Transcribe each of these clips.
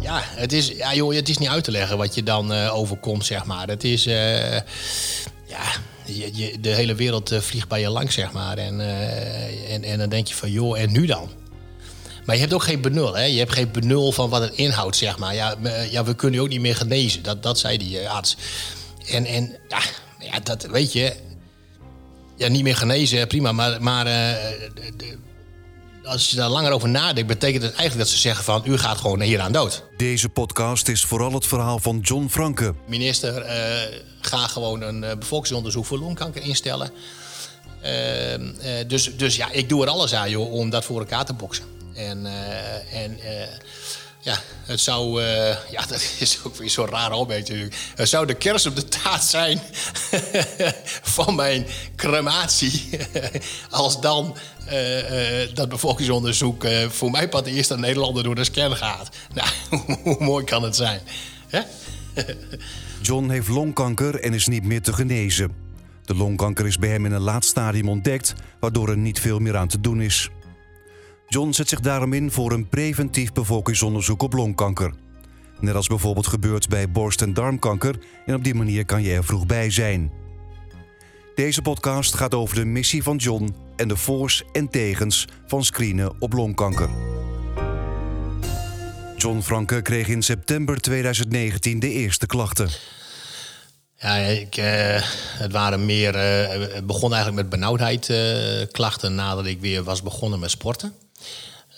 Ja, het is, ja, joh, het is niet uit te leggen wat je dan eh, overkomt, zeg maar. Het is, eh, ja, je, de hele wereld eh, vliegt bij je langs, zeg maar. En, en, en dan denk je van, joh, en nu dan? Maar je hebt ook geen benul, hè? Je hebt geen benul van wat het inhoudt, zeg maar. Ja, ja we kunnen je ook niet meer genezen. Dat, dat zei die arts. En, en ja, dat weet je. Ja, niet meer genezen, prima. Maar, maar de- als je daar langer over nadenkt, betekent het eigenlijk dat ze zeggen van... u gaat gewoon hieraan dood. Deze podcast is vooral het verhaal van John Franke. Minister, eh, ga gewoon een eh, bevolkingsonderzoek voor longkanker instellen. Eh, dus, dus ja, ik doe er alles aan joh, om dat voor elkaar te boksen. En, en ja, het zou, eh, ja, dat is ook weer zo'n raar opmerking natuurlijk. Het zou de kers op de taart zijn van mijn crematie. Als dan eh, eh, dat bevolkingsonderzoek voor mij pas de eerste Nederlander door de scan gaat. Nou, hoe mooi kan het zijn? Hè? John heeft longkanker en is niet meer te genezen. De longkanker is bij hem in een laat stadium ontdekt, waardoor er niet veel meer aan te doen is. John zet zich daarom in voor een preventief bevolkingsonderzoek op longkanker. Net als bijvoorbeeld gebeurt bij borst- en darmkanker, en op die manier kan je er vroeg bij zijn. Deze podcast gaat over de missie van John en de voor's en tegens van screenen op longkanker. John Franke kreeg in september 2019 de eerste klachten. Ja, ik, eh, het waren meer. eh, begon eigenlijk met benauwdheid eh, klachten nadat ik weer was begonnen met sporten.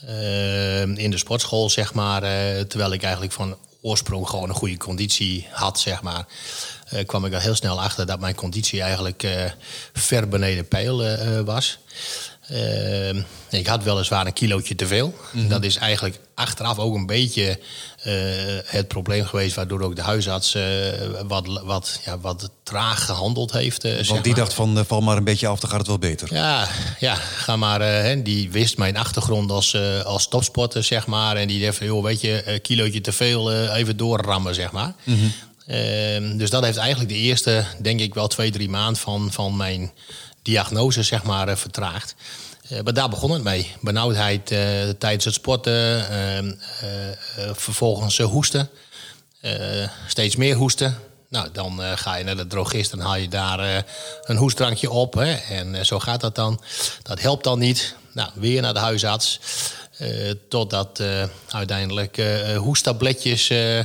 Eh, in de sportschool, zeg maar. eh, terwijl ik eigenlijk van oorsprong gewoon een goede conditie had, zeg maar. eh, kwam ik er heel snel achter dat mijn conditie eigenlijk eh, ver beneden peil was. Eh, ik had weliswaar een kilootje te veel. Dat is eigenlijk achteraf ook een beetje eh, het probleem geweest... waardoor ook de huisarts eh, wat, wat, ja, wat traag gehandeld heeft. eh, Want die maar. dacht van, val maar een beetje af, dan gaat het wel beter. Ja, ja, ga maar. hè, die wist mijn achtergrond als, als topsporter, zeg maar. En die dacht van, joh, weet je, een kilootje te veel, even doorrammen, zeg maar. Ehm, dus dat heeft eigenlijk de eerste, denk ik wel twee, drie maanden van, van mijn diagnose, zeg maar, eh, vertraagd. Eh, maar daar begon het mee. Benauwdheid eh, tijdens het sporten, ehm, eh, eh, vervolgens hoesten. Steeds meer hoesten. Nou, dan ga je naar de drogist en haal je daar een hoestdrankje op. Hè? En zo gaat dat dan. Dat helpt dan niet. Nou, weer naar de huisarts. Eh, totdat eh, uiteindelijk hoesttabletjes eh,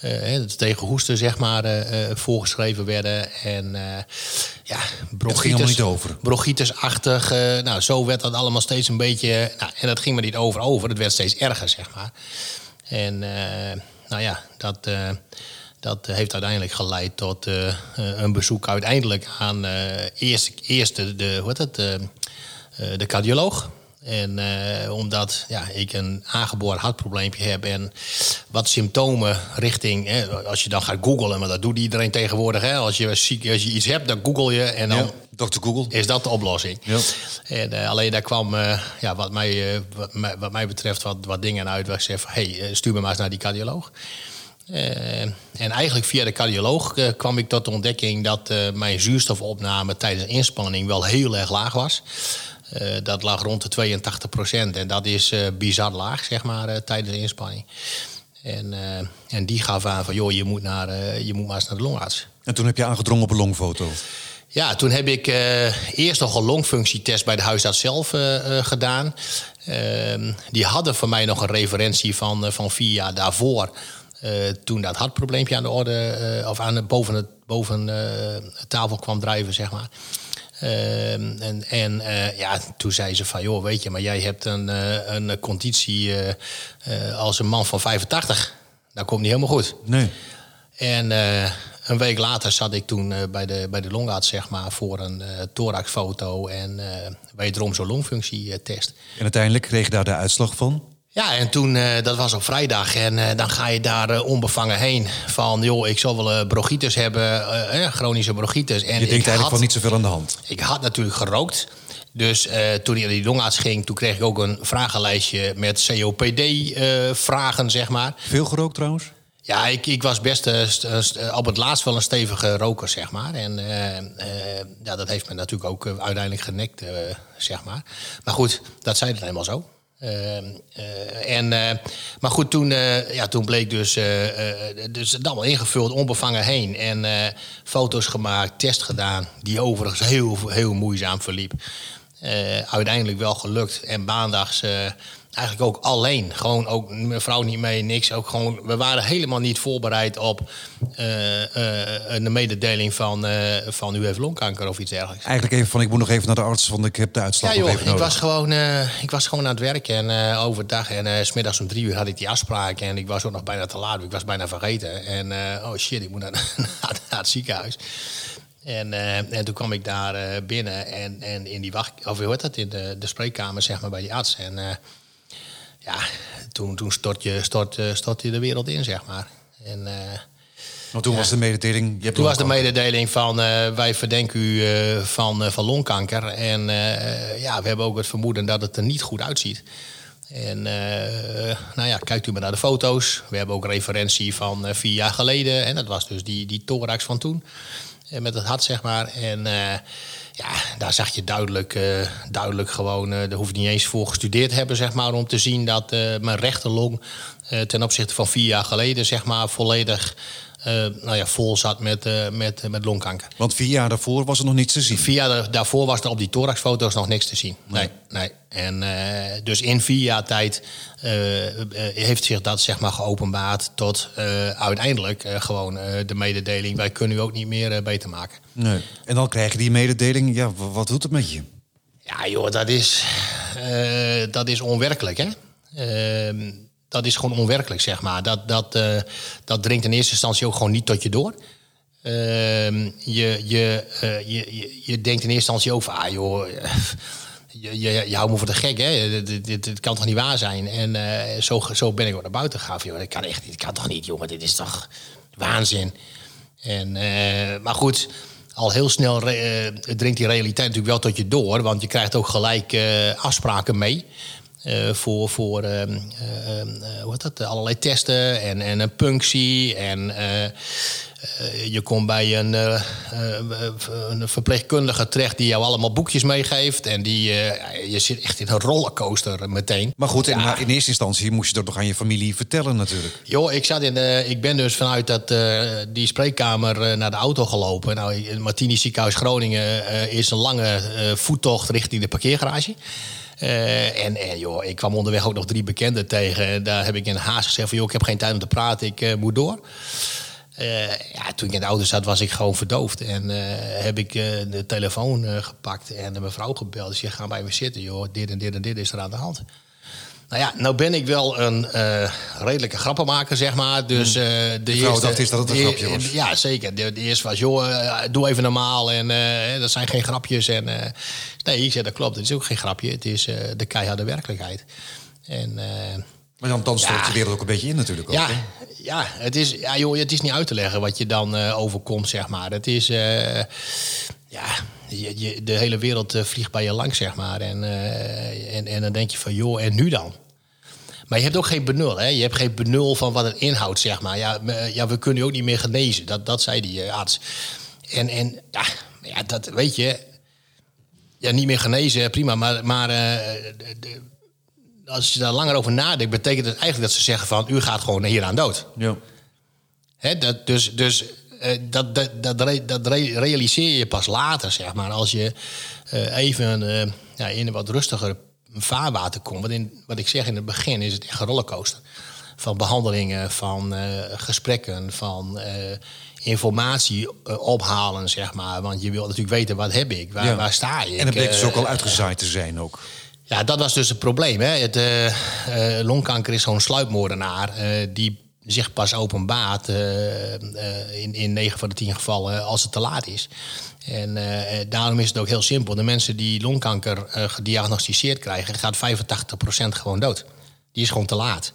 hè, tegen hoesten, zeg maar, voorgeschreven werden. En ja, bronchitis, helemaal niet over. bronchitisachtig. nou, zo werd dat allemaal steeds een beetje... Nou, en dat ging maar niet over over. Het werd steeds erger, zeg maar. En nou ja, dat, dat heeft uiteindelijk geleid tot een bezoek uiteindelijk aan eerst, eerst de, de, hoe heet het, de cardioloog. En eh, omdat ja, ik een aangeboren hartprobleempje heb en wat symptomen richting, hè, als je dan gaat googlen, maar dat doet iedereen tegenwoordig. Hè, als, je ziek, als je iets hebt, dan google je en dan Ja, Dr. Google. is dat de oplossing. Ja. En, eh, alleen daar kwam, eh, ja, wat, mij, wat, mij, wat mij betreft, wat, wat dingen uit. Waar ik zei van, hey, stuur me maar eens naar die cardioloog. En eigenlijk via de cardioloog kwam ik tot de ontdekking... dat mijn zuurstofopname tijdens inspanning wel heel erg laag was. Eh, dat lag rond de 82 procent. En dat is eh, bizar laag, zeg maar, eh, tijdens de inspanning. En, en die gaf aan van, joh, je moet, naar, je moet maar eens naar de longarts. En toen heb je aangedrongen op een longfoto. Ja, toen heb ik eerst nog een longfunctietest bij de huisarts zelf gedaan. Ehm, die hadden voor mij nog een referentie van, van vier jaar daarvoor. toen dat hartprobleempje aan de orde, of aan de, boven, het, boven tafel kwam drijven, zeg maar. Ehm, en en eh, ja, toen zei ze van, joh, weet je, maar jij hebt een, eh, een conditie eh, als een man van 85. Dat komt niet helemaal goed. Nee. En een week later zat ik toen bij, de, bij de longarts zeg maar, voor een thoraxfoto en wederom zo'n longfunctietest. En uiteindelijk kreeg je daar de uitslag van. Ja, en toen, eh, dat was op vrijdag. En eh, dan ga je daar eh, onbevangen heen. Van, joh, ik zal wel bronchitis hebben, chronische bronchitis. En Je denkt eigenlijk had- van niet zoveel aan de hand. ik had natuurlijk gerookt. Dus toen ik naar die longarts ging, toen kreeg ik ook een vragenlijstje met COPD-vragen, zeg maar. Veel gerookt trouwens? Ja, ik, ik was best st- st- op het laatst wel een stevige roker, zeg maar. En ja, dat heeft me natuurlijk ook uiteindelijk genekt, zeg maar. Maar goed, dat zei het eenmaal zo. Ehm, eh, en, eh, maar goed, toen, eh, ja, toen bleek dus, dus het allemaal ingevuld, onbevangen heen. En foto's gemaakt, test gedaan, die overigens heel, heel moeizaam verliep. Uiteindelijk wel gelukt. En maandags eigenlijk ook alleen. Gewoon ook mijn vrouw niet mee, niks. Ook gewoon, we waren helemaal niet voorbereid op eh, eh, een mededeling van, eh, van u heeft longkanker of iets dergelijks. Eigenlijk even van, ik moet nog even naar de arts, want ik heb de uitslag Ja nog joh, ik was, gewoon, eh, ik was gewoon aan het werk en eh, overdag. En eh, s smiddags om drie uur had ik die afspraak. En ik was ook nog bijna te laat. Ik was bijna vergeten. En eh, oh shit, ik moet naar, naar, naar het ziekenhuis. En, eh, en toen kwam ik daar eh, binnen en, en in die wacht, of hoe heet dat, in de, de spreekkamer zeg maar bij die arts. En eh, ja, toen, toen stort, je, stort, eh, stort je de wereld in, zeg maar. En, eh, Want toen was de mededeling... Je toen was de mededeling van eh, wij verdenken u van, van longkanker. En ja, we hebben ook het vermoeden dat het er niet goed uitziet. En nou ja, kijkt u maar naar de foto's. We hebben ook referentie van vier jaar geleden. En dat was dus die, die thorax van toen. Met het hart, zeg maar. En ja, daar zag je duidelijk, eh, duidelijk gewoon... eh daar hoef je niet eens voor gestudeerd hebben, zeg maar... om te zien dat eh, mijn rechterlong ten opzichte van vier jaar geleden... zeg maar volledig nou ja, vol zat met, eh, met, met longkanker. Want vier jaar daarvoor was er nog niets te zien. Vier jaar da- daarvoor was er op die thoraxfoto's nog niks te zien. Nee, nee. En eh, dus in vier jaar tijd eh, eh, heeft zich dat zeg maar geopenbaard tot eh, uiteindelijk eh, gewoon eh, de mededeling: wij kunnen u ook niet meer eh, beter maken. Nee. En dan krijg je die mededeling. Ja, wat doet het met je? Ja, joh, dat is, eh, dat is onwerkelijk, hè? Ehm, dat is gewoon onwerkelijk, zeg maar. Dat, dat, eh, dat dringt in eerste instantie ook gewoon niet tot je door. Ehm, je, je, eh, je, je, je denkt in eerste instantie ook van... Ah, joh, je, je, je houdt me voor de gek, hè? Dit, kan toch niet waar zijn? En eh, zo, zo ben ik ook naar buiten gegaan. Joh, dat kan echt niet, kan toch niet, jongen? Dit is toch waanzin? En, maar goed, al heel snel dringt die realiteit natuurlijk wel tot je door. Want je krijgt ook gelijk afspraken mee. Eh, voor voor ehm, eh, ehm, eh, hoe heet dat? allerlei testen en, en een punctie. En eh, je komt bij een, een verpleegkundige terecht die jou allemaal boekjes meegeeft. En die, je zit echt in een rollercoaster meteen. Maar goed, in, Ja. in eerste instantie moest je dat nog aan je familie vertellen natuurlijk. Joh, ik, zat in de, ik ben dus vanuit dat, die spreekkamer naar de auto gelopen. Nou, in Martini Ziekenhuis Groningen is een lange voettocht richting de parkeergarage. Eh, en, en joh, ik kwam onderweg ook nog drie bekenden tegen. Daar heb ik in haast gezegd van... joh, ik heb geen tijd om te praten, ik eh, moet door. Eh, ja, toen ik in de auto zat, was ik gewoon verdoofd. En eh, heb ik eh, de telefoon eh, gepakt en de mevrouw gebeld. Dus je gaat bij me zitten, joh. Dit en dit en dit is er aan de hand. Nou ja, nou ben ik wel een eh, redelijke grappenmaker, zeg maar. Dus, eh, de vrouw eerste, dacht eerst dat het een de- grapje was. Ja, zeker. De, de eerste was, joh, eh, doe even normaal. En dat zijn geen grapjes. En, nee, ik zei, dat klopt. Het is ook geen grapje. Het is de keiharde werkelijkheid. En... Maar dan, dan stort Ja. je wereld ook een beetje in natuurlijk. Ook, ja, hè? ja, het is, ja joh, het is niet uit te leggen wat je dan overkomt, zeg maar. Het is, ja, je, je, de hele wereld eh, vliegt bij je langs, zeg maar. En, eh, en, en dan denk je van, joh, en nu dan? Maar je hebt ook geen benul, hè? Je hebt geen benul van wat het inhoudt, zeg maar. Ja, me- ja we kunnen je ook niet meer genezen. Dat, dat zei die eh, arts. En, en ja, ja, dat weet je. Ja, niet meer genezen, prima. Maar, maar eh, de- als je daar langer over nadenkt, betekent het eigenlijk dat ze zeggen van... u gaat gewoon hieraan dood. Ja. Hè, dat, dus dus eh, dat, dat, dat, dat re- realiseer je pas later, zeg maar. Als je eh, even eh, ja, in een wat rustiger vaarwater komt. Want in, wat ik zeg in het begin is het echt een rollercoaster. Van behandelingen, van eh, gesprekken, van eh, informatie eh, ophalen, zeg maar. Want je wil natuurlijk weten, wat heb ik? Waar, Ja. waar sta ik? En dan bleek dus Eh, ook al uitgezaaid te zijn ook. ja, dat was dus het probleem. Hè. Het, eh, eh, longkanker is zo'n sluipmoordenaar eh, die zich pas openbaart eh, eh, in, in 9 van de 10 gevallen als het te laat is. En eh, eh, daarom is het ook heel simpel. De mensen die longkanker eh, gediagnosticeerd krijgen, gaat 85% gewoon dood. Die is gewoon te laat.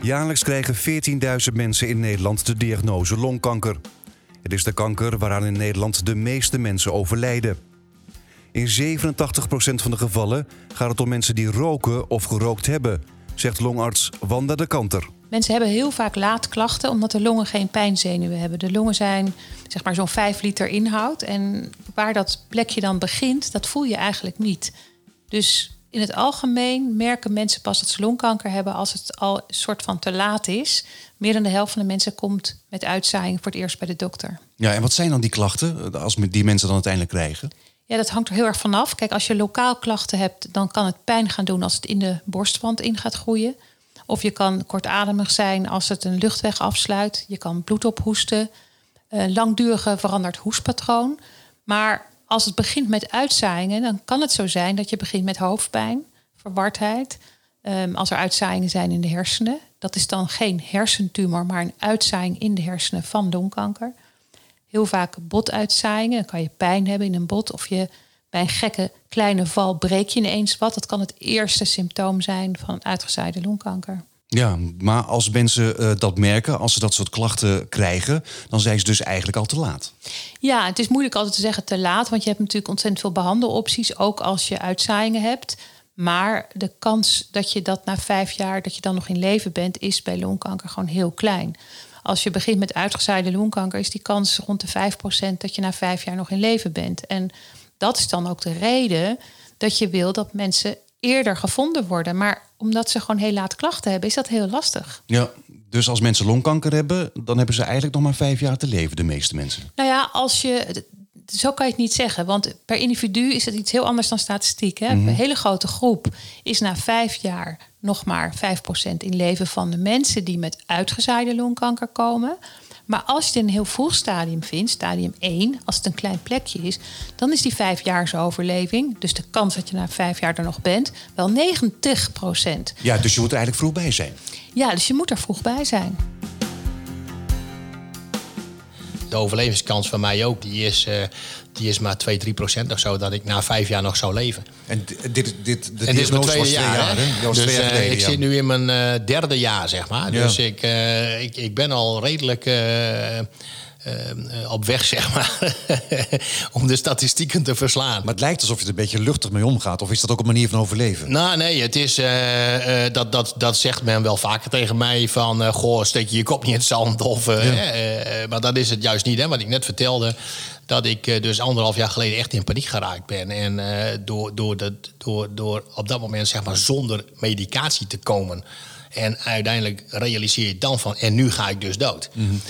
Jaarlijks krijgen 14.000 mensen in Nederland de diagnose longkanker. Het is de kanker waaraan in Nederland de meeste mensen overlijden. In 87% van de gevallen gaat het om mensen die roken of gerookt hebben, zegt longarts Wanda de Kanter. Mensen hebben heel vaak laatklachten omdat de longen geen pijnzenuwen hebben. De longen zijn zeg maar zo'n 5 liter inhoud. En waar dat plekje dan begint, dat voel je eigenlijk niet. Dus in het algemeen merken mensen pas dat ze longkanker hebben als het al een soort van te laat is. Meer dan de helft van de mensen komt met uitzaaiing voor het eerst bij de dokter. Ja, en wat zijn dan die klachten als die mensen dan uiteindelijk krijgen? Ja, dat hangt er heel erg vanaf. Kijk, als je lokaal klachten hebt, dan kan het pijn gaan doen als het in de borstwand in gaat groeien. Of je kan kortademig zijn als het een luchtweg afsluit. Je kan bloed ophoesten. Uh, langdurige veranderd hoestpatroon. Maar als het begint met uitzaaiingen, dan kan het zo zijn dat je begint met hoofdpijn, verwardheid. Um, als er uitzaaiingen zijn in de hersenen. Dat is dan geen hersentumor, maar een uitzaaiing in de hersenen van longkanker. Heel vaak botuitzaaiingen. Dan kan je pijn hebben in een bot. Of je bij een gekke kleine val breek je ineens wat. Dat kan het eerste symptoom zijn van uitgezaaide longkanker. Ja, maar als mensen uh, dat merken, als ze dat soort klachten krijgen, dan zijn ze dus eigenlijk al te laat. Ja, het is moeilijk altijd te zeggen te laat, want je hebt natuurlijk ontzettend veel behandelopties, ook als je uitzaaiingen hebt. Maar de kans dat je dat na vijf jaar, dat je dan nog in leven bent, is bij longkanker gewoon heel klein. Als je begint met uitgezaaide longkanker, is die kans rond de 5% dat je na vijf jaar nog in leven bent. En dat is dan ook de reden dat je wil dat mensen eerder gevonden worden. Maar omdat ze gewoon heel laat klachten hebben, is dat heel lastig. Ja, dus als mensen longkanker hebben, dan hebben ze eigenlijk nog maar vijf jaar te leven, de meeste mensen. Nou ja, als je. Zo kan je het niet zeggen, want per individu is het iets heel anders dan statistiek. Hè? Mhm. Een hele grote groep is na vijf jaar nog maar 5% in leven van de mensen die met uitgezaaide longkanker komen. Maar als je het in een heel vroeg stadium vindt, stadium 1, als het een klein plekje is, dan is die vijfjaarse overleving, dus de kans dat je na vijf jaar er nog bent, wel 90 procent. Ja, dus je moet er eigenlijk vroeg bij zijn. Ja, dus je moet er vroeg bij zijn. De overlevingskans van mij ook, die is uh, die is maar 2, 3 procent of zo, dat ik na vijf jaar nog zou leven. En dit, dit, en dit is mijn tweede jaar. jaar dus uh, ik zit nu in mijn uh, derde jaar, zeg maar. Ja. Dus ik, uh, ik, ik ben al redelijk uh, op weg, zeg maar, om de statistieken te verslaan. Maar het lijkt alsof je er een beetje luchtig mee omgaat. Of is dat ook een manier van overleven? Nou, nee, het is, uh, uh, dat, dat, dat zegt men wel vaker tegen mij. Van, goh, steek je je kop niet in het zand. Of, ja. maar dat is het juist niet, hè, wat ik net vertelde. Dat ik dus anderhalf jaar geleden echt in paniek geraakt ben. En door, door, de, door, door op dat moment, zeg maar, zonder medicatie te komen... En uiteindelijk realiseer je dan van, en nu ga ik dus dood. Mm -hmm.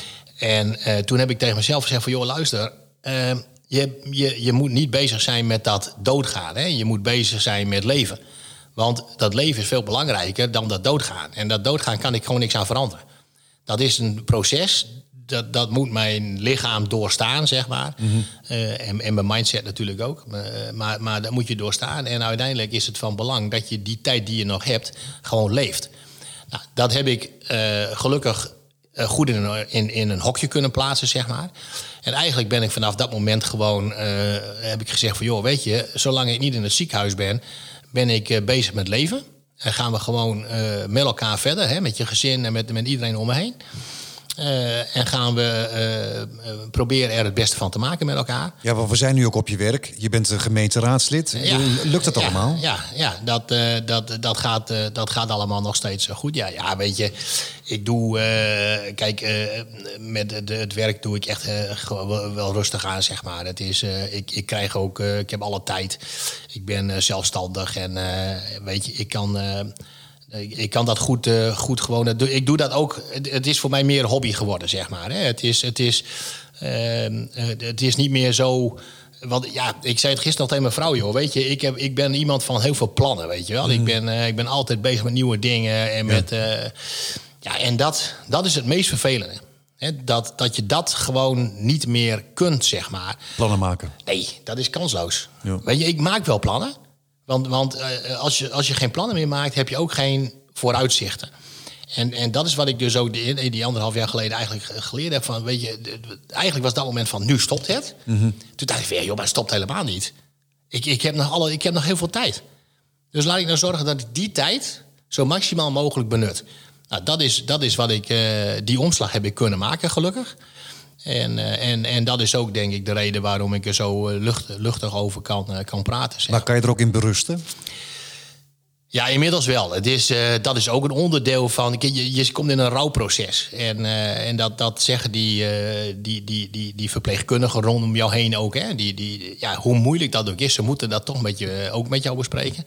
En uh, toen heb ik tegen mezelf gezegd van... joh, luister, uh, je, je, je moet niet bezig zijn met dat doodgaan. Hè? Je moet bezig zijn met leven. Want dat leven is veel belangrijker dan dat doodgaan. En dat doodgaan kan ik gewoon niks aan veranderen. Dat is een proces, dat, dat moet mijn lichaam doorstaan, zeg maar. Mm -hmm. uh, en, en mijn mindset natuurlijk ook. Maar, maar dat moet je doorstaan. En uiteindelijk is het van belang dat je die tijd die je nog hebt, gewoon leeft. Nou, dat heb ik gelukkig uh, goed in een, in, in een hokje kunnen plaatsen, zeg maar. En eigenlijk ben ik vanaf dat moment gewoon, uh, heb ik gezegd van... joh, weet je, zolang ik niet in het ziekenhuis ben, ben ik uh, bezig met leven. En gaan we gewoon met elkaar verder, hè, met je gezin en met, met iedereen om me heen. Uh, en gaan we uh, proberen er het beste van te maken met elkaar. Ja, want we zijn nu ook op je werk. Je bent een gemeenteraadslid. Ja, Lukt dat ja, allemaal? Ja, ja dat, dat, dat, gaat, dat gaat allemaal nog steeds goed. Ja, ja weet je, ik doe... kijk, met de, het werk doe ik echt wel, wel, rustig aan, zeg maar. Het is, ik, ik krijg ook... ik heb alle tijd. Ik ben zelfstandig en weet je, ik kan ik kan dat goed, uh, goed gewoon. Ik doe dat ook. Het is voor mij meer hobby geworden, zeg maar. Het is, het is, uh, het is niet meer zo. Want ja, ik zei het gisteren al tegen mijn vrouw, joh. Weet je, ik, heb, ik ben iemand van heel veel plannen, weet je wel. Ik, mm. ben, uh, ik ben altijd bezig met nieuwe dingen. En, met, ja. ja, en dat, dat is het meest vervelende. Hè? Dat, dat je dat gewoon niet meer kunt, zeg maar. Plannen maken. Nee, dat is kansloos. Weet je, ik maak wel plannen. Want, want uh, als, je, als je geen plannen meer maakt, heb je ook geen vooruitzichten. En, en dat is wat ik dus ook die, die anderhalf jaar geleden eigenlijk geleerd heb. Van, weet je, eigenlijk was dat moment van nu stopt het. Mm -hmm. Toen dacht ik van, ja, joh, maar het stopt helemaal niet. Ik, ik, heb nog alle, ik heb nog heel veel tijd. Dus laat ik nou zorgen dat ik die tijd zo maximaal mogelijk benut. Nou, dat is, dat is wat ik, uh, die omslag heb ik kunnen maken, gelukkig. En, uh, en, en dat is ook denk ik de reden waarom ik er zo lucht, luchtig over kan, uh, kan praten. Zeg. Maar kan je er ook in berusten? Ja, inmiddels wel. Het is, uh, dat is ook een onderdeel van. Je, je komt in een rouwproces. En, uh, en dat, dat zeggen die, uh, die, die, die, die verpleegkundigen rondom jou heen ook. Hè? Die, die, ja, hoe moeilijk dat ook is, ze moeten dat toch met je, ook met jou bespreken.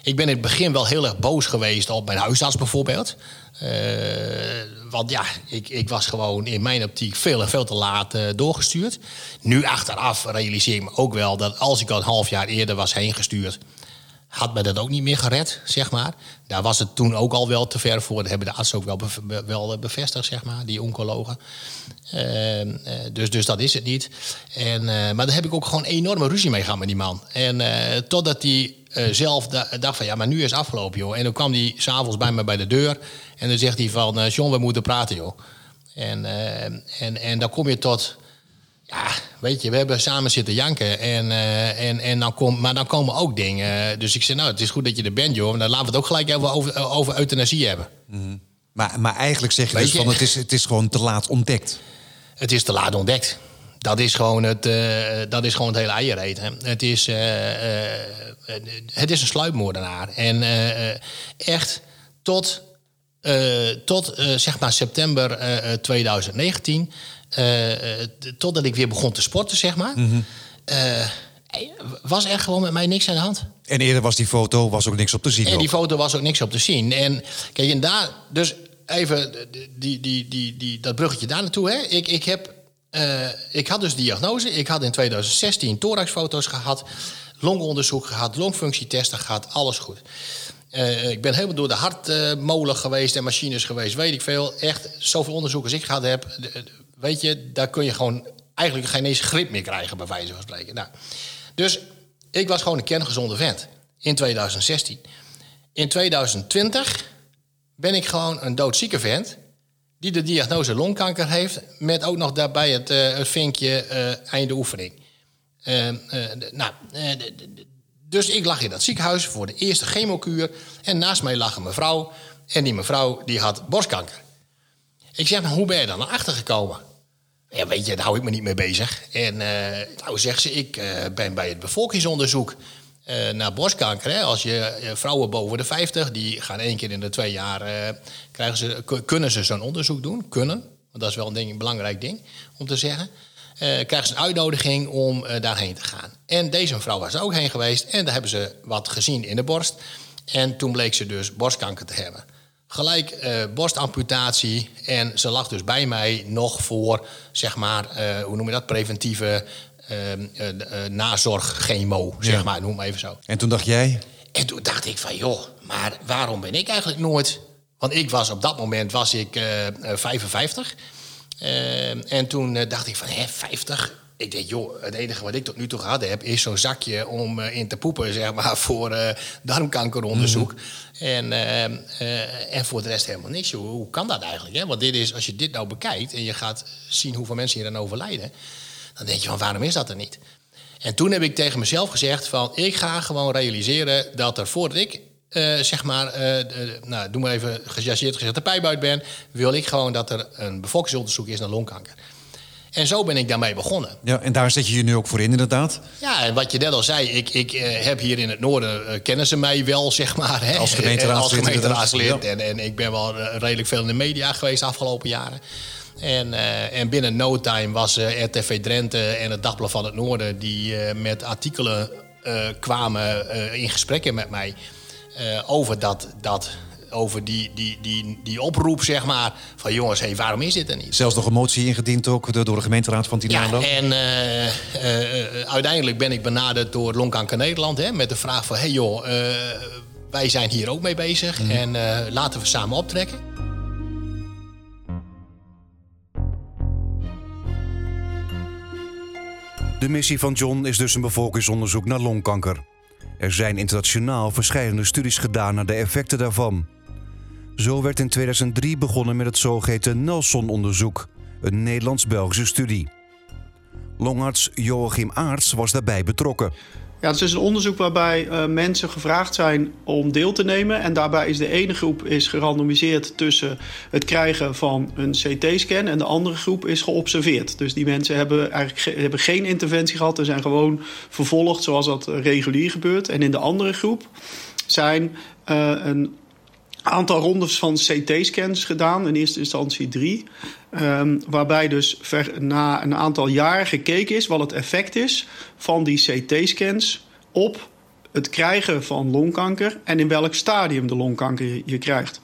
Ehm, ik ben in het begin wel heel erg boos geweest op mijn huisarts bijvoorbeeld. want ja, ik, ik was gewoon in mijn optiek veel en veel te laat doorgestuurd. Nu achteraf realiseer ik me ook wel dat als ik al een half jaar eerder was heen gestuurd had me dat ook niet meer gered, zeg maar. Daar was het toen ook al wel te ver voor. Dat hebben de artsen ook wel, wel bevestigd, zeg maar, die oncologen. Uh, dus, dus dat is het niet. En, maar daar heb ik ook gewoon enorme ruzie mee gehad met die man. En totdat hij zelf dacht van, ja, maar nu is het afgelopen, joh. En dan kwam hij s'avonds bij me bij de deur. En dan zegt hij van, John, we moeten praten, joh. En, en, en dan kom je tot ja, weet je, we hebben samen zitten janken. En, en, en dan kom, maar dan komen ook dingen. Dus ik zei, nou, het is goed dat je er bent, joh. Dan laten we het ook gelijk even over, over euthanasie hebben. Mm. Maar, maar eigenlijk zeg je weet dus je? van, het is, het is gewoon te laat ontdekt. Het is te laat ontdekt. Dat is gewoon het, uh, dat is gewoon het hele eierreet. Het is, uh, het is een sluipmoordenaar. En echt tot, tot zeg maar september 2019 uh, totdat ik weer begon te sporten, zeg maar. Mm was er gewoon met mij niks aan de hand. En eerder was die foto was ook niks op te zien. En die foto was ook niks op te zien. En kijk, en daar, dus even die, die, die, die, dat bruggetje daar naartoe. Hè. Ik, ik, heb, uh, ik had dus diagnose. Ik had in 2016 thoraxfoto's gehad, longonderzoek gehad, longfunctietesten gehad, alles goed. Uh, ik ben helemaal door de hartmolen geweest en machines geweest, weet ik veel. Echt zoveel onderzoek als ik gehad heb weet je, daar kun je gewoon eigenlijk geen eens grip meer krijgen, bij wijze van spreken. Nou, dus ik was gewoon een kerngezonde vent in 2016. In 2020 ben ik gewoon een doodzieke vent die de diagnose longkanker heeft, met ook nog daarbij het, uh, het vinkje uh, einde oefening. Uh, nou, dus ik lag in dat ziekenhuis voor de eerste chemokuur en naast mij lag een mevrouw en die mevrouw die had borstkanker. Ik zeg, hoe ben je dan naar achter gekomen? Ja, weet je, daar hou ik me niet mee bezig. En nou zegt ze, ik ben bij het bevolkingsonderzoek uh, naar borstkanker. Hè. Als je vrouwen boven de 50, die gaan één keer in de twee jaar, krijgen ze, kunnen ze zo'n onderzoek doen. Kunnen, want dat is wel een, ding, een belangrijk ding om te zeggen. krijgen ze een uitnodiging om daarheen te gaan. En deze mevrouw was er ook heen geweest en daar hebben ze wat gezien in de borst. En toen bleek ze dus borstkanker te hebben gelijk borstamputatie. En ze lag dus bij mij nog voor, zeg maar, hoe noem je dat, preventieve nazorgchemo, zeg ja. maar, noem even zo. En toen dacht jij? En toen dacht ik van, joh, maar waarom ben ik eigenlijk nooit... Want ik was op dat moment was ik 55. en toen dacht ik van, hè, 50? ik denk, joh, het enige wat ik tot nu toe gehad heb... is zo'n zakje om uh, in te poepen, zeg maar, voor uh, darmkankeronderzoek. Mm. En, uh, en voor de rest helemaal niks. Joh. Hoe kan dat eigenlijk? Hè? Want dit is, als je dit nou bekijkt en je gaat zien hoeveel mensen hier aan overlijden... dan denk je van, waarom is dat er niet? En toen heb ik tegen mezelf gezegd van... ik ga gewoon realiseren dat er voordat ik... zeg maar, nou, doe maar even gechargeerd gezegd, de pijp ben... wil ik gewoon dat er een bevolkingsonderzoek is naar longkanker. En zo ben ik daarmee begonnen. Ja, en daar zet je je nu ook voor in, inderdaad? Ja, en wat je net al zei, ik, ik heb hier in het noorden, kennen ze mij wel, zeg maar. Hè? Als gemeenteraadslid. Als gemeenteraadslid. En, en ik ben wel redelijk veel in de media geweest de afgelopen jaren. En, en binnen no time was RTV Drenthe en het Dagblad van het Noorden... die met artikelen kwamen in gesprekken met mij... over dat, dat over die, die, die, die oproep, zeg maar. Van jongens, hey, waarom is dit er niet? Zelfs nog een motie ingediend ook door de gemeenteraad van Tinalo. Ja, en uh, uh, uiteindelijk ben ik benaderd door Longkanker Nederland... Hè, met de vraag van, hey joh, uh, wij zijn hier ook mee bezig... Mm. en laten we samen optrekken. De missie van John is dus een bevolkingsonderzoek naar longkanker. Er zijn internationaal verschillende studies gedaan naar de effecten daarvan. Zo werd in 2003 begonnen met het zogeheten Nelson-onderzoek, een Nederlands-Belgische studie. Longarts Joachim Aarts was daarbij betrokken. Ja, het is een onderzoek waarbij uh, mensen gevraagd zijn om deel te nemen. En daarbij is de ene groep is gerandomiseerd tussen het krijgen van een CT-scan en de andere groep is geobserveerd. Dus die mensen hebben eigenlijk ge hebben geen interventie gehad en zijn gewoon vervolgd zoals dat regulier gebeurt. En in de andere groep zijn uh, een aantal rondes van CT-scans gedaan, in eerste instantie drie. Um, waarbij dus na een aantal jaar gekeken is wat het effect is van die CT-scans op het krijgen van longkanker en in welk stadium de longkanker je, je krijgt.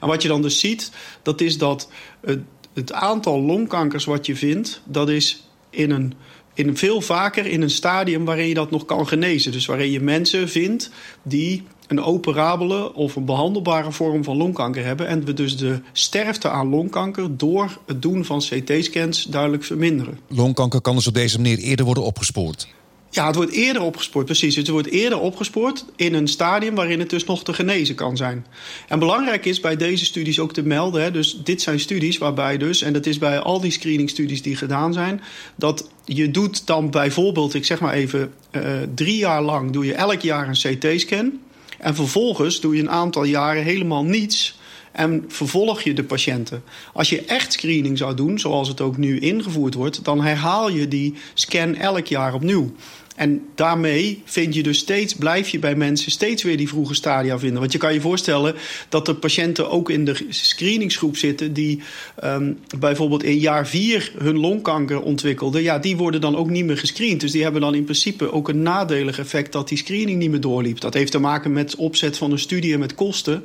En wat je dan dus ziet, dat is dat het, het aantal longkankers wat je vindt, dat is in een in veel vaker in een stadium waarin je dat nog kan genezen. Dus waarin je mensen vindt die een operabele of een behandelbare vorm van longkanker hebben. En we dus de sterfte aan longkanker door het doen van CT-scans duidelijk verminderen. Longkanker kan dus op deze manier eerder worden opgespoord. Ja, het wordt eerder opgespoord, precies. Het wordt eerder opgespoord in een stadium waarin het dus nog te genezen kan zijn. En belangrijk is bij deze studies ook te melden, hè, dus dit zijn studies waarbij dus, en dat is bij al die screeningstudies die gedaan zijn, dat je doet dan bijvoorbeeld, ik zeg maar even, uh, drie jaar lang doe je elk jaar een CT-scan. En vervolgens doe je een aantal jaren helemaal niets en vervolg je de patiënten. Als je echt screening zou doen, zoals het ook nu ingevoerd wordt, dan herhaal je die scan elk jaar opnieuw. En daarmee vind je dus steeds, blijf je bij mensen steeds weer die vroege stadia vinden. Want je kan je voorstellen dat er patiënten ook in de screeningsgroep zitten die um, bijvoorbeeld in jaar vier hun longkanker ontwikkelden. Ja, die worden dan ook niet meer gescreend. Dus die hebben dan in principe ook een nadelig effect dat die screening niet meer doorliep. Dat heeft te maken met opzet van een studie en met kosten.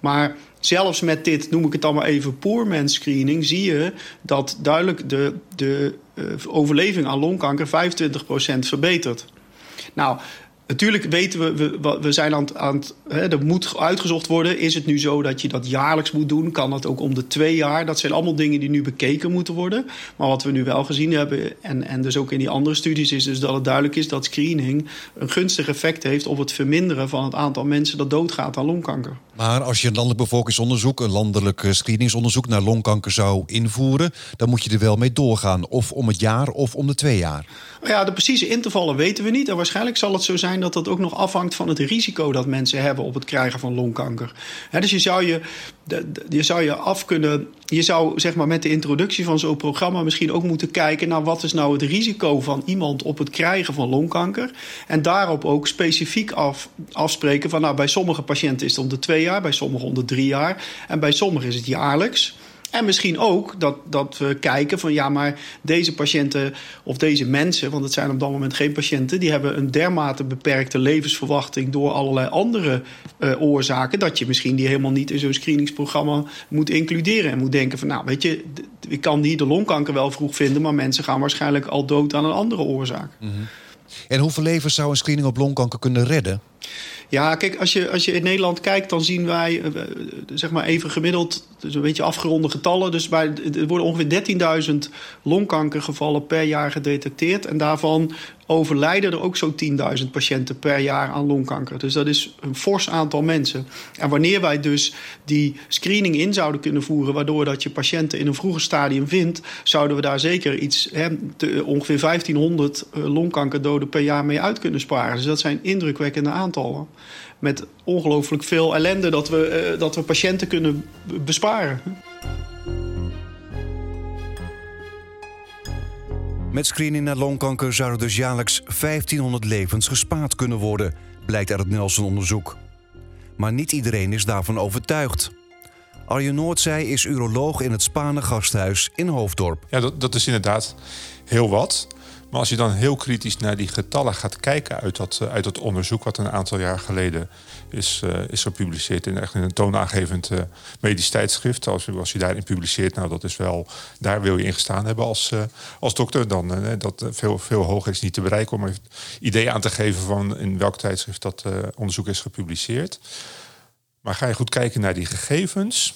Maar zelfs met dit, noem ik het maar even, poor screening, zie je dat duidelijk de, de overleving aan longkanker 25% verbetert. Nou, Natuurlijk weten we, we, we zijn aan aan er moet uitgezocht worden. Is het nu zo dat je dat jaarlijks moet doen? Kan dat ook om de twee jaar? Dat zijn allemaal dingen die nu bekeken moeten worden. Maar wat we nu wel gezien hebben, en, en dus ook in die andere studies, is dus dat het duidelijk is dat screening een gunstig effect heeft op het verminderen van het aantal mensen dat doodgaat aan longkanker. Maar als je een landelijk bevolkingsonderzoek, een landelijk screeningsonderzoek naar longkanker zou invoeren, dan moet je er wel mee doorgaan. Of om het jaar of om de twee jaar. Ja, de precieze intervallen weten we niet. En waarschijnlijk zal het zo zijn dat dat ook nog afhangt van het risico dat mensen hebben op het krijgen van longkanker. dus je zou je, je zou je af kunnen. Je zou zeg maar met de introductie van zo'n programma misschien ook moeten kijken naar wat is nou het risico van iemand op het krijgen van longkanker. En daarop ook specifiek af, afspreken van nou bij sommige patiënten is het om de twee jaar, bij sommigen om de drie jaar en bij sommigen is het jaarlijks. En misschien ook dat, dat we kijken van ja, maar deze patiënten of deze mensen, want het zijn op dat moment geen patiënten, die hebben een dermate beperkte levensverwachting door allerlei andere uh, oorzaken, dat je misschien die helemaal niet in zo'n screeningsprogramma moet includeren. En moet denken van nou, weet je, ik kan die de longkanker wel vroeg vinden, maar mensen gaan waarschijnlijk al dood aan een andere oorzaak. -hmm. En hoeveel levens zou een screening op longkanker kunnen redden? Ja, kijk, als je, als je in Nederland kijkt, dan zien wij, zeg maar even gemiddeld, dus een beetje afgeronde getallen. Dus bij, er worden ongeveer 13.000 longkankergevallen per jaar gedetecteerd. En daarvan overlijden er ook zo'n 10.000 patiënten per jaar aan longkanker. Dus dat is een fors aantal mensen. En wanneer wij dus die screening in zouden kunnen voeren, waardoor dat je patiënten in een vroeger stadium vindt, zouden we daar zeker iets, ongeveer 1500 longkankerdoden per jaar mee uit kunnen sparen. Dus dat zijn indrukwekkende aantallen. Met ongelooflijk veel ellende dat we, uh, dat we patiënten kunnen besparen. Met screening naar longkanker zouden dus jaarlijks 1500 levens gespaard kunnen worden, blijkt uit het Nelson-onderzoek. Maar niet iedereen is daarvan overtuigd. Arjen Noordzij is uroloog in het Spanen gasthuis in Hoofddorp. Ja, dat, dat is inderdaad heel wat. Maar als je dan heel kritisch naar die getallen gaat kijken uit dat, eh, uit onderzoek, wat een aantal jaar geleden is, uh, is gepubliceerd in, echt in een toonaangevend uh, medisch tijdschrift. Als, als je daarin publiceert, nou dat is wel, daar wil je in gestaan hebben als, als dokter. Dan dat veel, veel hoger is niet te bereiken om een idee aan te geven van in welk tijdschrift dat onderzoek is gepubliceerd. Maar ga je goed kijken naar die gegevens,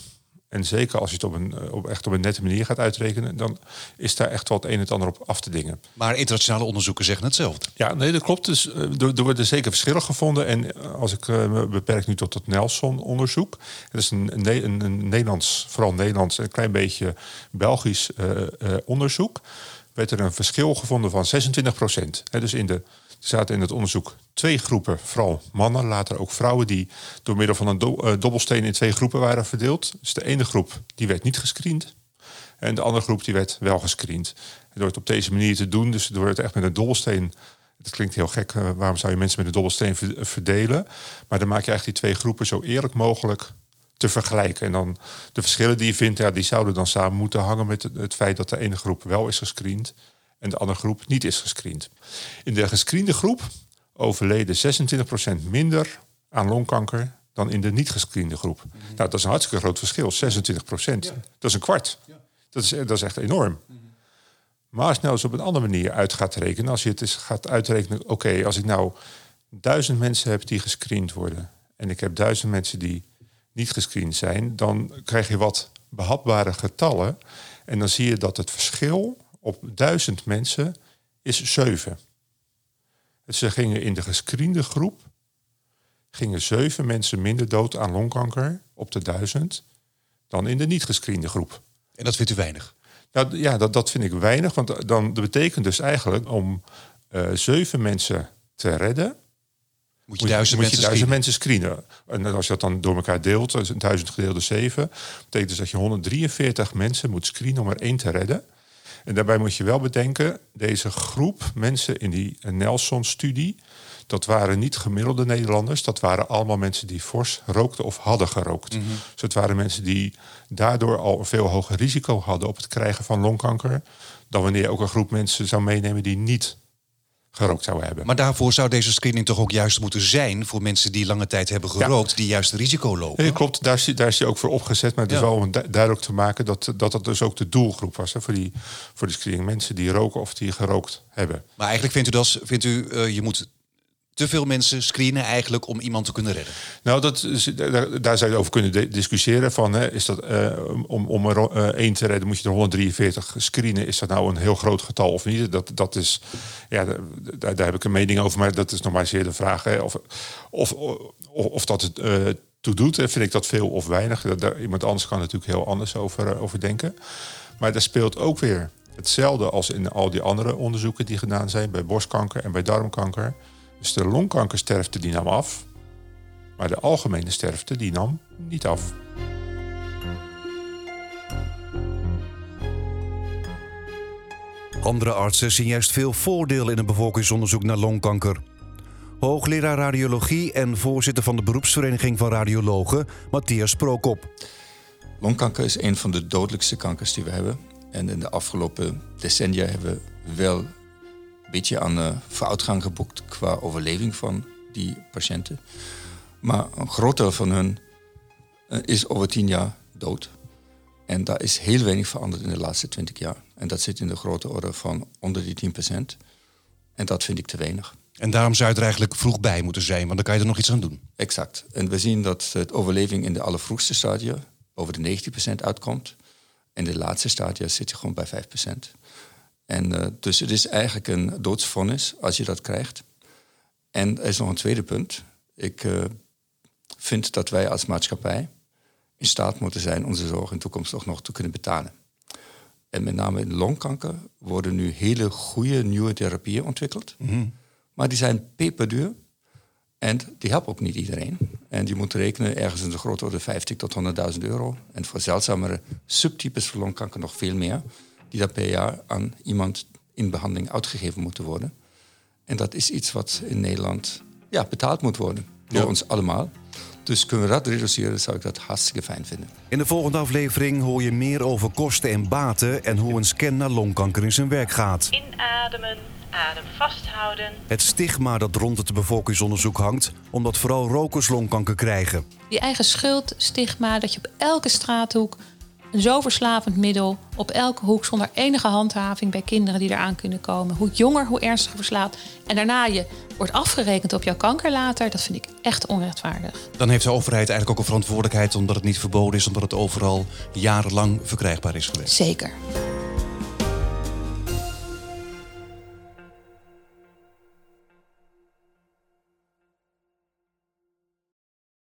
en zeker als je het op een, eh, op, echt op een nette manier gaat uitrekenen, dan is daar echt wel het een en het ander op af te dingen. Maar internationale onderzoeken zeggen hetzelfde. Ja, nee, dat klopt. Dus uh, er, er, worden zeker verschillen gevonden. En eh, als ik me beperk nu tot het Nelson-onderzoek, dat is een, een, een, Nederlands, vooral Nederlands, een klein beetje Belgisch onderzoek, werd er een verschil gevonden van 26 procent. Dus in de Er zaten in het onderzoek twee groepen, vooral mannen, later ook vrouwen, die door middel van een uh, dobbelsteen in twee groepen waren verdeeld. Dus de ene groep die werd niet gescreend. En de andere groep die werd wel gescreend. En door het op deze manier te doen, dus door het echt met een dobbelsteen. Dat klinkt heel gek, uh, waarom zou je mensen met een dobbelsteen verdelen? Maar dan maak je eigenlijk die twee groepen zo eerlijk mogelijk te vergelijken. En dan de verschillen die je vindt, ja, die zouden dan samen moeten hangen met het, het feit dat de ene groep wel is gescreend en de andere groep niet is gescreend. In de gescreende groep overleden 26% minder aan longkanker dan in de niet gescreende groep. Mhm. Nou, dat is een hartstikke groot verschil, 26%. Dat is een kwart. Dat, is, dat is echt enorm. Mhm. Maar als je nou eens op een andere manier uit gaat rekenen, als je het gaat uitrekenen, oké, als ik nou duizend mensen heb die gescreend worden en ik heb duizend mensen die niet gescreend zijn, dan krijg je wat behapbare getallen en dan zie je dat het verschil op duizend mensen is 7 ze gingen in de gescreende groep gingen zeven mensen minder dood aan longkanker op de duizend dan in de niet gescreende groep. En dat vindt u weinig? Nou ja, dat, dat vind ik weinig. Want dan dat betekent dus eigenlijk om uh, zeven mensen te redden. Moet je duizend, moet je, mensen, duizend mensen screenen. En als je dat dan door elkaar deelt, dus duizend gedeeld door zeven, betekent dus dat je 143 mensen moet screenen om er één te redden. En daarbij moet je wel bedenken, deze groep mensen in die Nelson-studie, dat waren niet gemiddelde Nederlanders. Dat waren allemaal mensen die fors rookten of hadden gerookt. Mhm. Dus het waren mensen die daardoor al een veel hoger risico hadden op het krijgen van longkanker. Dan wanneer je ook een groep mensen zou meenemen die niet gerookt zouden hebben. Maar daarvoor zou deze screening toch ook juist moeten zijn voor mensen die lange tijd hebben gerookt, die juist risico lopen. Ja, klopt, daar is, daar is hij ook voor opgezet. Maar het is wel om du- duidelijk te maken dat, dat dat dus ook de doelgroep was hè, voor, die, voor die screening. Mensen die roken of die gerookt hebben. Maar eigenlijk vindt u dat vindt u, uh, je moet te veel mensen screenen eigenlijk om iemand te kunnen redden? Nou, dat daar, daar zou je over kunnen discussiëren. Van, hè, is dat, uh, om, om er uh, één te redden moet je er 143 screenen. Is dat nou een heel groot getal of niet? Dat, dat is, ja, daar, daar heb ik een mening over. Maar dat is nog maar zeer de vraag. Hè, of, of, of, dat het uh, toe doet. Vind ik dat veel of weinig? Daar, iemand anders kan natuurlijk heel anders over, over denken. Maar daar speelt ook weer hetzelfde als in al die andere onderzoeken die gedaan zijn. Bij borstkanker en bij darmkanker. Dus de longkankersterfte die nam af, maar de algemene sterfte die nam niet af. Andere artsen zien juist veel voordeel in een bevolkingsonderzoek naar longkanker. Hoogleraar radiologie en voorzitter van de beroepsvereniging van radiologen, Matthias Prokop. Longkanker is een van de dodelijkste kankers die we hebben. En in de afgelopen decennia hebben we wel beetje aan vooruitgang geboekt qua overleving van die patiënten. Maar een groot deel van hun uh, is over tien jaar dood. En daar is heel weinig veranderd in de laatste twintig jaar. En dat zit in de grote orde van onder die 10 procent. En dat vind ik te weinig. En daarom zou je er eigenlijk vroeg bij moeten zijn, want dan kan je er nog iets aan doen. Exact. En we zien dat de overleving in de allervroegste stadia over de 90% uitkomt. En de laatste stadia zit je gewoon bij 5%. En uh, dus het is eigenlijk een doodsvonnis als je dat krijgt. En er is nog een tweede punt. Ik uh, vind dat wij als maatschappij in staat moeten zijn onze zorg in de toekomst toch nog te kunnen betalen. En met name in longkanker worden nu hele goede nieuwe therapieën ontwikkeld. Mhm. Maar die zijn peperduur. En die helpen ook niet iedereen. En je moet rekenen ergens in de grote orde 50 tot 100.000 euro. En voor zeldzamere subtypes van longkanker nog veel meer die dat per jaar aan iemand in behandeling uitgegeven moeten worden. En dat is iets wat in Nederland ja, betaald moet worden door ja. ons allemaal. Dus kunnen we dat reduceren, zou ik dat hartstikke fijn vinden. In de volgende aflevering hoor je meer over kosten en baten en hoe een scan naar longkanker in zijn werk gaat. Inademen, adem vasthouden. Het stigma dat rond het bevolkingsonderzoek hangt, omdat vooral rokers longkanker krijgen. Die eigen schuld, stigma, dat je op elke straathoek een zo verslavend middel op elke hoek zonder enige handhaving bij kinderen die eraan kunnen komen. Hoe jonger, hoe ernstiger verslaat. En daarna je wordt afgerekend op jouw kanker later, dat vind ik echt onrechtvaardig. Dan heeft de overheid eigenlijk ook een verantwoordelijkheid omdat het niet verboden is, omdat het overal jarenlang verkrijgbaar is geweest. Zeker.